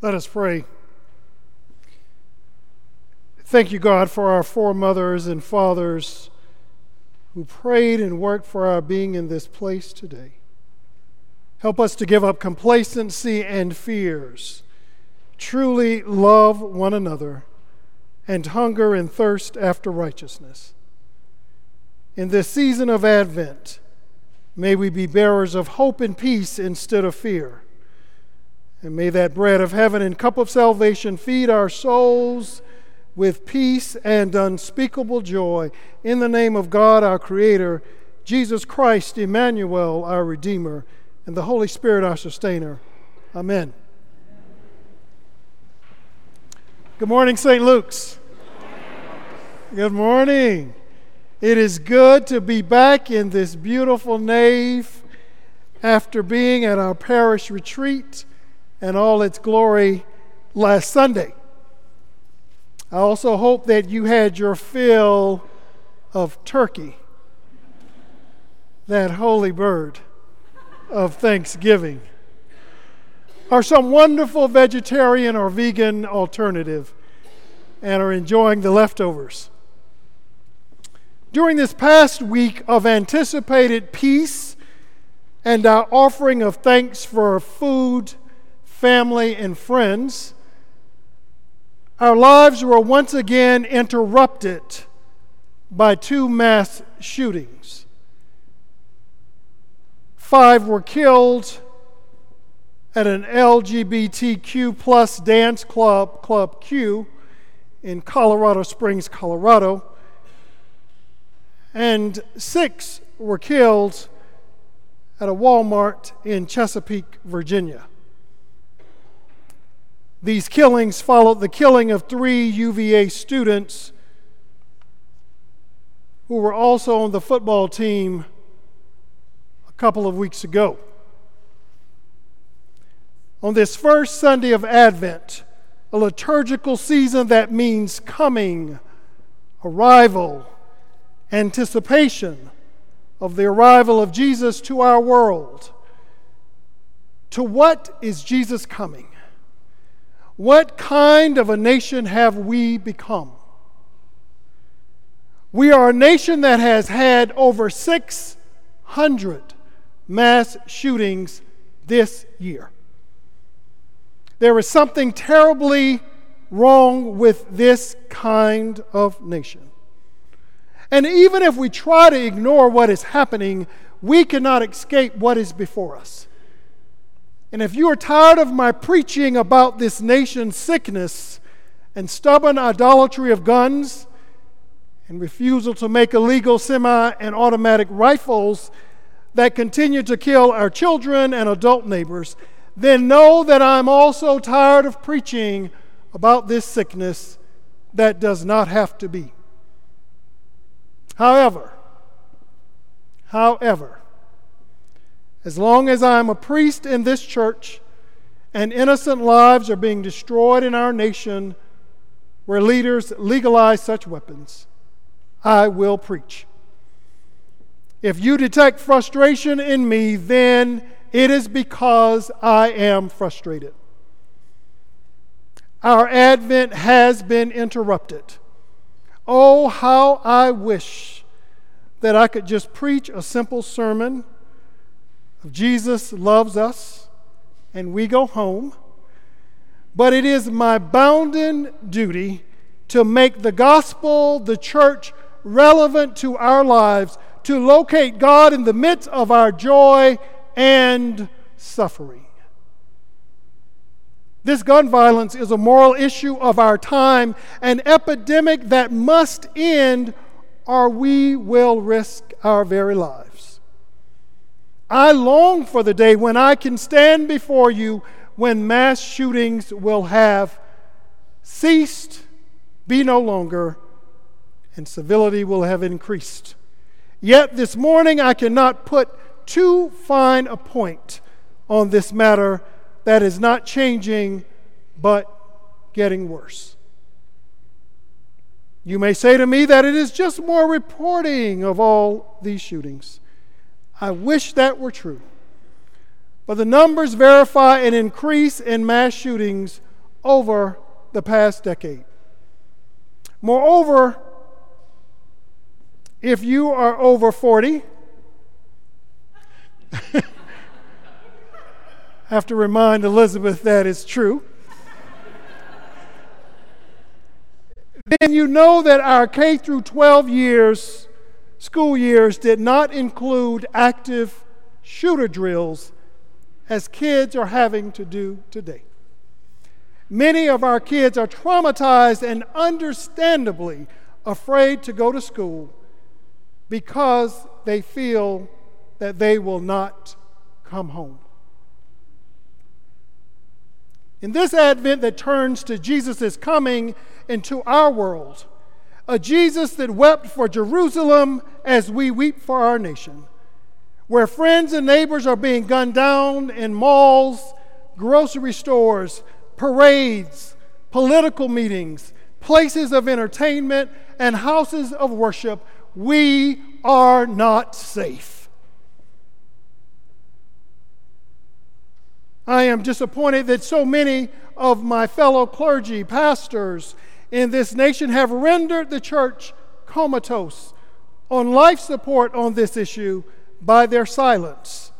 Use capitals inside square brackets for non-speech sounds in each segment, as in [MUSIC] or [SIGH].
Let us pray. Thank you, God, for our foremothers and fathers who prayed and worked for our being in this place today. Help us to give up complacency and fears, truly love one another, and hunger and thirst after righteousness. In this season of Advent, may we be bearers of hope and peace instead of fear. And may that bread of heaven and cup of salvation feed our souls with peace and unspeakable joy. In the name of God, our Creator, Jesus Christ, Emmanuel, our Redeemer, and the Holy Spirit, our Sustainer. Amen. Good morning, St. Luke's. Good morning. It is good to be back in this beautiful nave after being at our parish retreat and all its glory last Sunday. I also hope that you had your fill of turkey, that holy bird of Thanksgiving, or some wonderful vegetarian or vegan alternative, and are enjoying the leftovers. During this past week of anticipated peace and our offering of thanks for food, family, and friends, our lives were once again interrupted by two mass shootings. Five were killed at an LGBTQ plus dance club, Club Q, in Colorado Springs, Colorado, and six were killed at a Walmart in Chesapeake, Virginia. These killings followed the killing of three UVA students who were also on the football team a couple of weeks ago. On this first Sunday of Advent, a liturgical season that means coming, arrival, anticipation of the arrival of Jesus to our world. To what is Jesus coming? What kind of a nation have we become? We are a nation that has had over 600 mass shootings this year. There is something terribly wrong with this kind of nation. And even if we try to ignore what is happening, we cannot escape what is before us. And if you are tired of my preaching about this nation's sickness and stubborn idolatry of guns and refusal to make illegal semi and automatic rifles that continue to kill our children and adult neighbors, then know that I'm also tired of preaching about this sickness that does not have to be. However, however, as long as I am a priest in this church and innocent lives are being destroyed in our nation where leaders legalize such weapons, I will preach. If you detect frustration in me, then it is because I am frustrated. Our Advent has been interrupted. Oh, how I wish that I could just preach a simple sermon Jesus loves us and we go home. But it is my bounden duty to make the gospel, the church, relevant to our lives, to locate God in the midst of our joy and suffering. This gun violence is a moral issue of our time, an epidemic that must end, or we will risk our very lives. I long for the day when I can stand before you when mass shootings will have ceased, be no longer, and civility will have increased. Yet this morning I cannot put too fine a point on this matter that is not changing but getting worse. You may say to me that it is just more reporting of all these shootings. I wish that were true. But the numbers verify an increase in mass shootings over the past decade. Moreover, if you are over 40, I [LAUGHS] have to remind Elizabeth that is true. then you know that our K through 12 years, school years, did not include active shooter drills as kids are having to do today. Many of our kids are traumatized and understandably afraid to go to school because they feel that they will not come home. In this Advent that turns to Jesus' coming into our world, a Jesus that wept for Jerusalem as we weep for our nation, where friends and neighbors are being gunned down in malls, grocery stores, parades, political meetings, places of entertainment, and houses of worship, we are not safe. I am disappointed that so many of my fellow clergy, pastors in this nation have rendered the church comatose on life support on this issue by their silence.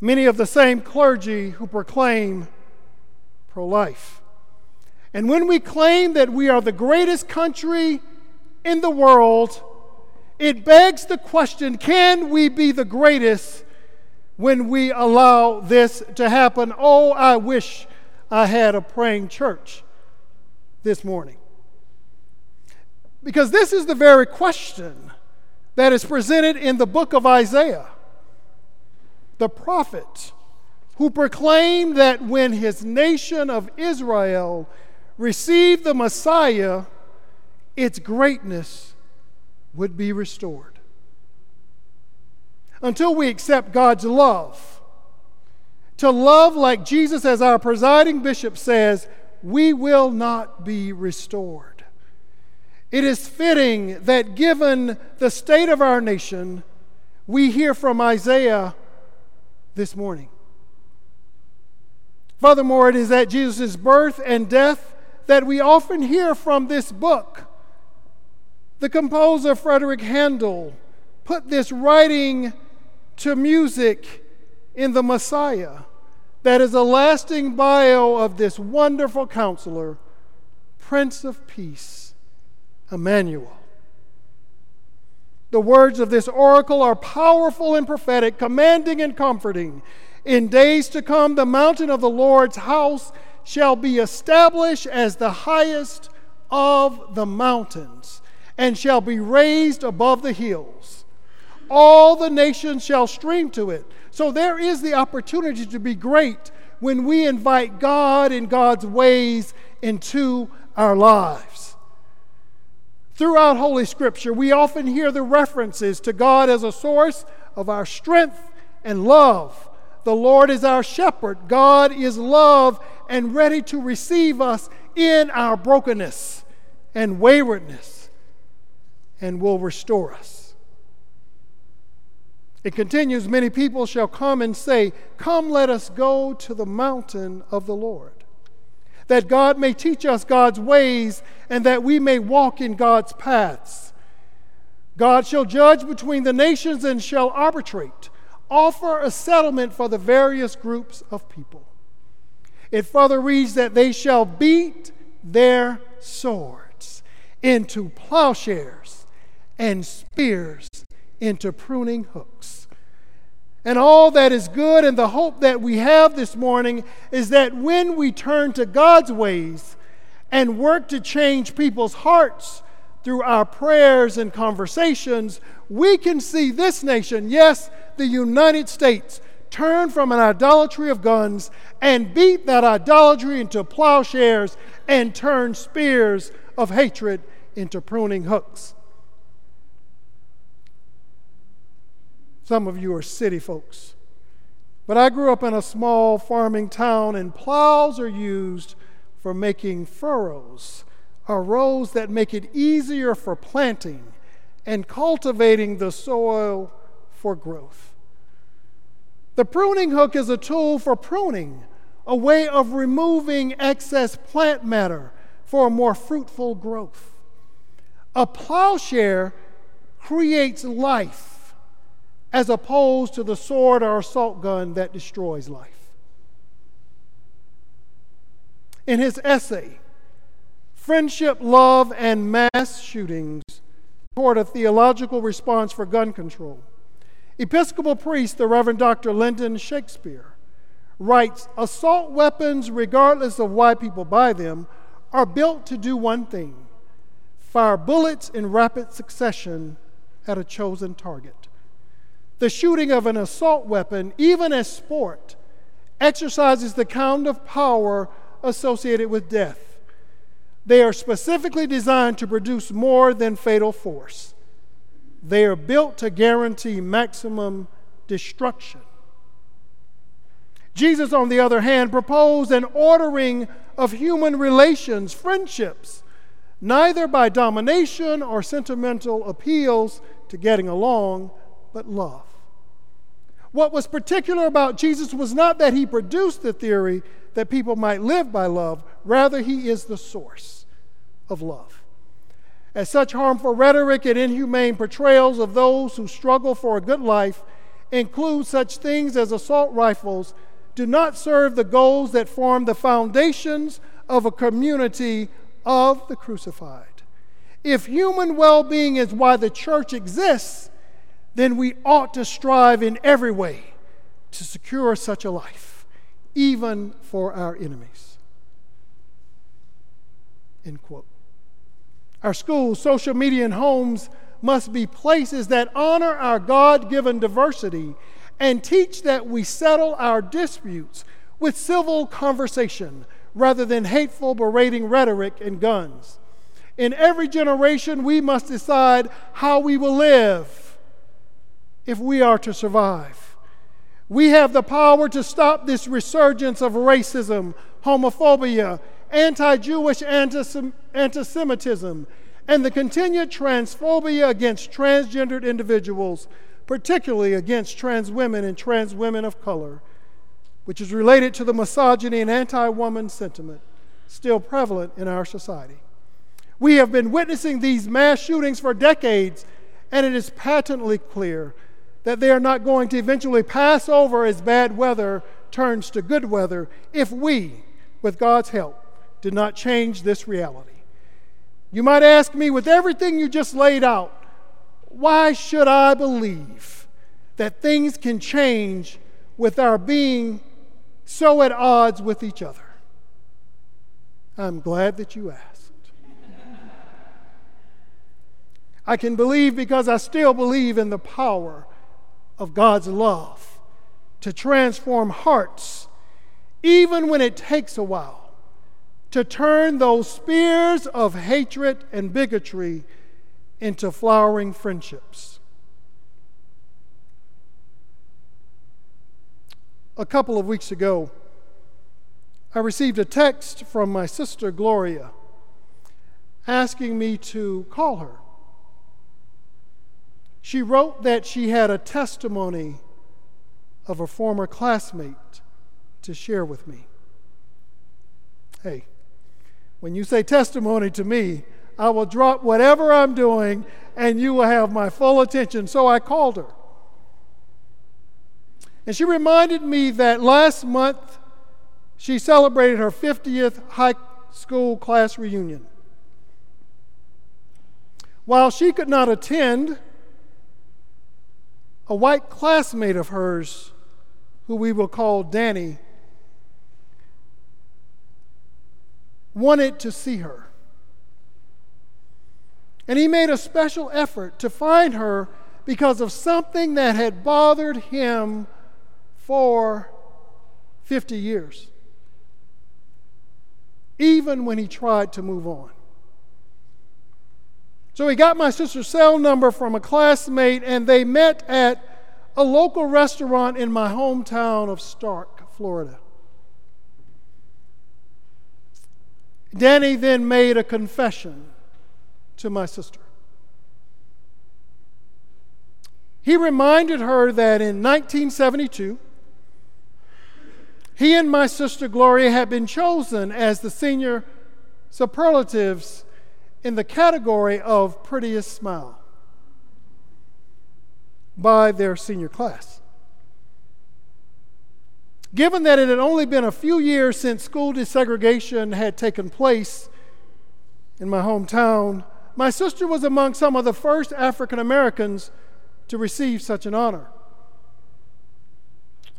Many of the same clergy who proclaim pro life. And when we claim that we are the greatest country in the world, it begs the question can we be the greatest when we allow this to happen? Oh, I wish I had a praying church this morning. Because this is the very question that is presented in the book of Isaiah. The prophet who proclaimed that when his nation of Israel received the Messiah, its greatness would be restored. Until we accept God's love, to love like Jesus, as our presiding bishop says, we will not be restored. It is fitting that given the state of our nation, we hear from Isaiah this morning. Furthermore, it is at Jesus' birth and death that we often hear from this book. The composer Frederick Handel put this writing to music in the Messiah that is a lasting bio of this wonderful counselor, Prince of Peace, Emmanuel. The words of this oracle are powerful and prophetic, commanding and comforting. In days to come, the mountain of the Lord's house shall be established as the highest of the mountains, and shall be raised above the hills. All the nations shall stream to it. So there is the opportunity to be great when we invite God and God's ways into our lives. Throughout Holy Scripture, we often hear the references to God as a source of our strength and love the Lord is our shepherd. God is love and ready to receive us in our brokenness and waywardness and will restore us. It continues Many people shall come and say, Come, let us go to the mountain of the Lord, that God may teach us God's ways and that we may walk in God's paths. God shall judge between the nations and shall arbitrate offer a settlement for the various groups of people. It further reads that they shall beat their swords into plowshares and spears into pruning hooks. And all that is good and the hope that we have this morning is that when we turn to God's ways and work to change people's hearts through our prayers and conversations, we can see this nation, yes, the United States, turn from an idolatry of guns and beat that idolatry into plowshares and turn spears of hatred into pruning hooks. Some of you are city folks. But I grew up in a small farming town, and plows are used for making furrows, or rows that make it easier for planting and cultivating the soil for growth. The pruning hook is a tool for pruning a way of removing excess plant matter for a more fruitful growth. A plowshare creates life as opposed to the sword or assault gun that destroys life. In his essay, Friendship, Love, and Mass Shootings Toward a Theological Response for Gun Control, Episcopal priest, the Reverend Dr. Lyndon Shakespeare, writes Assault weapons, regardless of why people buy them, are built to do one thing fire bullets in rapid succession at a chosen target. The shooting of an assault weapon, even as sport, exercises the kind of power associated with death. They are specifically designed to produce more than fatal force. They are built to guarantee maximum destruction. Jesus, on the other hand, proposed an ordering of human relations, friendships, neither by domination or sentimental appeals to getting along, but love. What was particular about Jesus was not that he produced the theory that people might live by love, rather, he is the source of love. As such harmful rhetoric and inhumane portrayals of those who struggle for a good life include such things as assault rifles do not serve the goals that form the foundations of a community of the crucified. If human well being is why the church exists, then we ought to strive in every way to secure such a life, even for our enemies. End quote. Our schools, social media, and homes must be places that honor our God given diversity and teach that we settle our disputes with civil conversation rather than hateful, berating rhetoric and guns. In every generation, we must decide how we will live if we are to survive. We have the power to stop this resurgence of racism, homophobia, anti Jewish anti Semitism, and the continued transphobia against transgendered individuals, particularly against trans women and trans women of color, which is related to the misogyny and anti woman sentiment still prevalent in our society. We have been witnessing these mass shootings for decades, and it is patently clear that they are not going to eventually pass over as bad weather turns to good weather if we, with God's help, did not change this reality. You might ask me, with everything you just laid out, why should I believe that things can change with our being so at odds with each other? I'm glad that you asked. [LAUGHS] I can believe because I still believe in the power of God's love to transform hearts, even when it takes a while, to turn those spears of hatred and bigotry into flowering friendships. A couple of weeks ago, I received a text from my sister Gloria asking me to call her. She wrote that she had a testimony of a former classmate to share with me. Hey, when you say testimony to me, I will drop whatever I'm doing and you will have my full attention. So I called her. And she reminded me that last month she celebrated her 50th high school class reunion. While she could not attend, a white classmate of hers, who we will call Danny, wanted to see her. And he made a special effort to find her because of something that had bothered him for 50 years, even when he tried to move on. So he got my sister's cell number from a classmate, and they met at a local restaurant in my hometown of Starke, Florida. Danny then made a confession to my sister. He reminded her that in 1972, He and my sister Gloria had been chosen as the senior superlatives in the category of prettiest smile by their senior class. Given that it had only been a few years since school desegregation had taken place in my hometown, my sister was among some of the first African Americans to receive such an honor.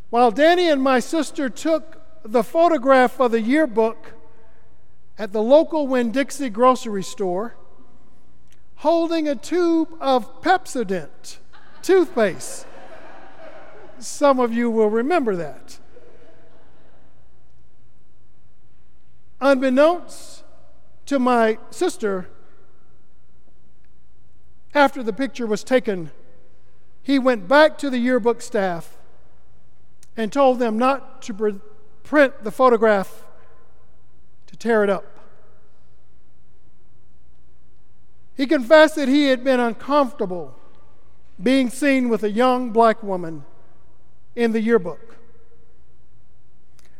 While Danny and my sister took the photograph for the yearbook at the local Winn Dixie grocery store, holding a tube of Pepsodent toothpaste. Some of you will remember that. Unbeknownst to my sister, after the picture was taken, he went back to the yearbook staff and told them not to print the photograph, to tear it up. He confessed that he had been uncomfortable being seen with a young black woman in the yearbook.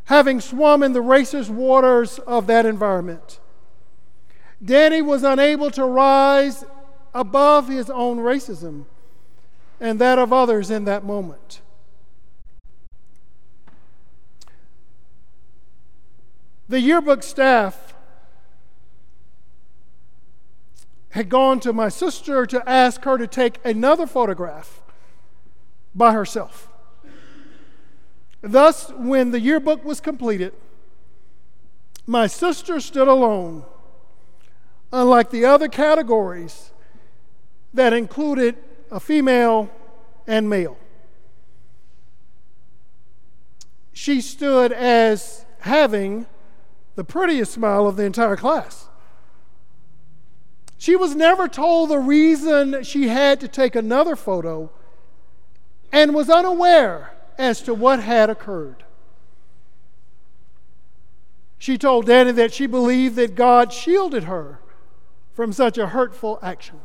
Having swum in the racist waters of that environment, Danny was unable to rise above his own racism and that of others in that moment. The yearbook staff had gone to my sister to ask her to take another photograph by herself. Thus, when the yearbook was completed, my sister stood alone, unlike the other categories that included a female and male. She stood as having the prettiest smile of the entire class. She was never told the reason she had to take another photo and was unaware as to what had occurred. She told Danny that she believed that God shielded her from such a hurtful action.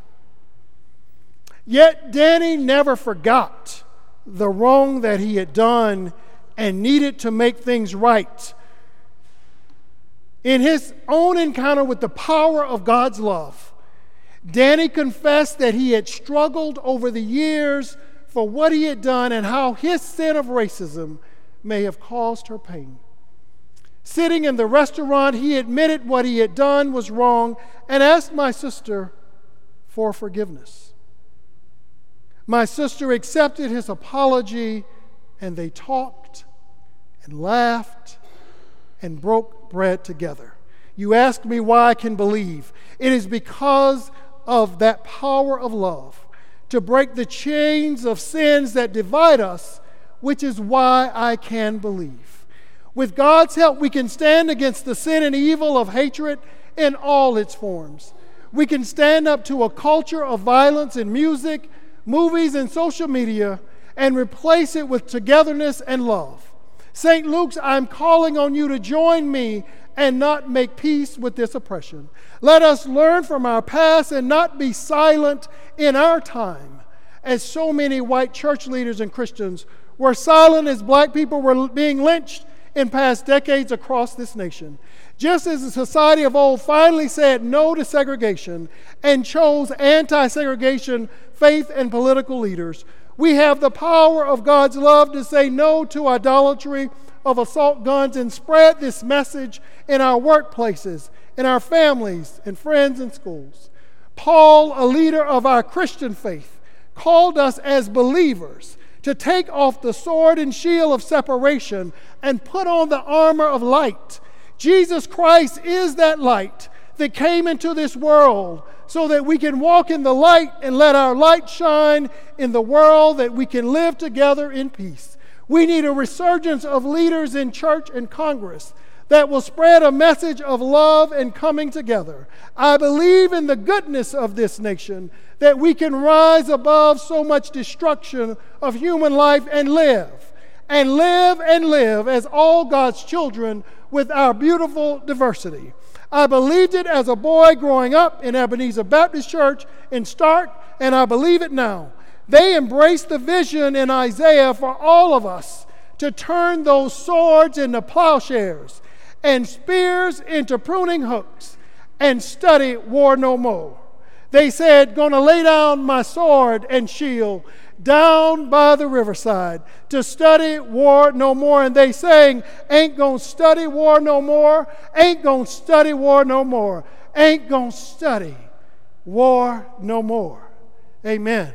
Yet Danny never forgot the wrong that he had done and needed to make things right. In his own encounter with the power of God's love, Danny confessed that he had struggled over the years for what he had done and how his sin of racism may have caused her pain. Sitting in the restaurant, he admitted what he had done was wrong and asked my sister for forgiveness. My sister accepted his apology and they talked and laughed and broke bread together. You ask me why I can believe. It is because of that power of love to break the chains of sins that divide us, which is why I can believe. With God's help, we can stand against the sin and evil of hatred in all its forms. We can stand up to a culture of violence in music, movies, and social media and replace it with togetherness and love. St. Luke's, I'm calling on you to join me and not make peace with this oppression. Let us learn from our past and not be silent in our time, as so many white church leaders and Christians were silent as black people were being lynched in past decades across this nation. Just as the society of old finally said no to segregation and chose anti segregation faith and political leaders, we have the power of God's love to say no to idolatry of assault guns and spread this message in our workplaces, in our families, and friends and schools. Paul, a leader of our Christian faith, called us as believers to take off the sword and shield of separation and put on the armor of light. Jesus Christ is that light that came into this world so that we can walk in the light and let our light shine in the world that we can live together in peace. We need a resurgence of leaders in church and Congress that will spread a message of love and coming together. I believe in the goodness of this nation that we can rise above so much destruction of human life and live, and live and live as all God's children with our beautiful diversity. I believed it as a boy growing up in Ebenezer Baptist Church in Starke, and I believe it now. They embraced the vision in Isaiah for all of us to turn those swords into plowshares and spears into pruning hooks and study war no more. They said, Gonna lay down my sword and shield down by the riverside to study war no more. And they saying, Ain't gonna study war no more, ain't gonna study war no more, ain't gonna study war no more. Amen.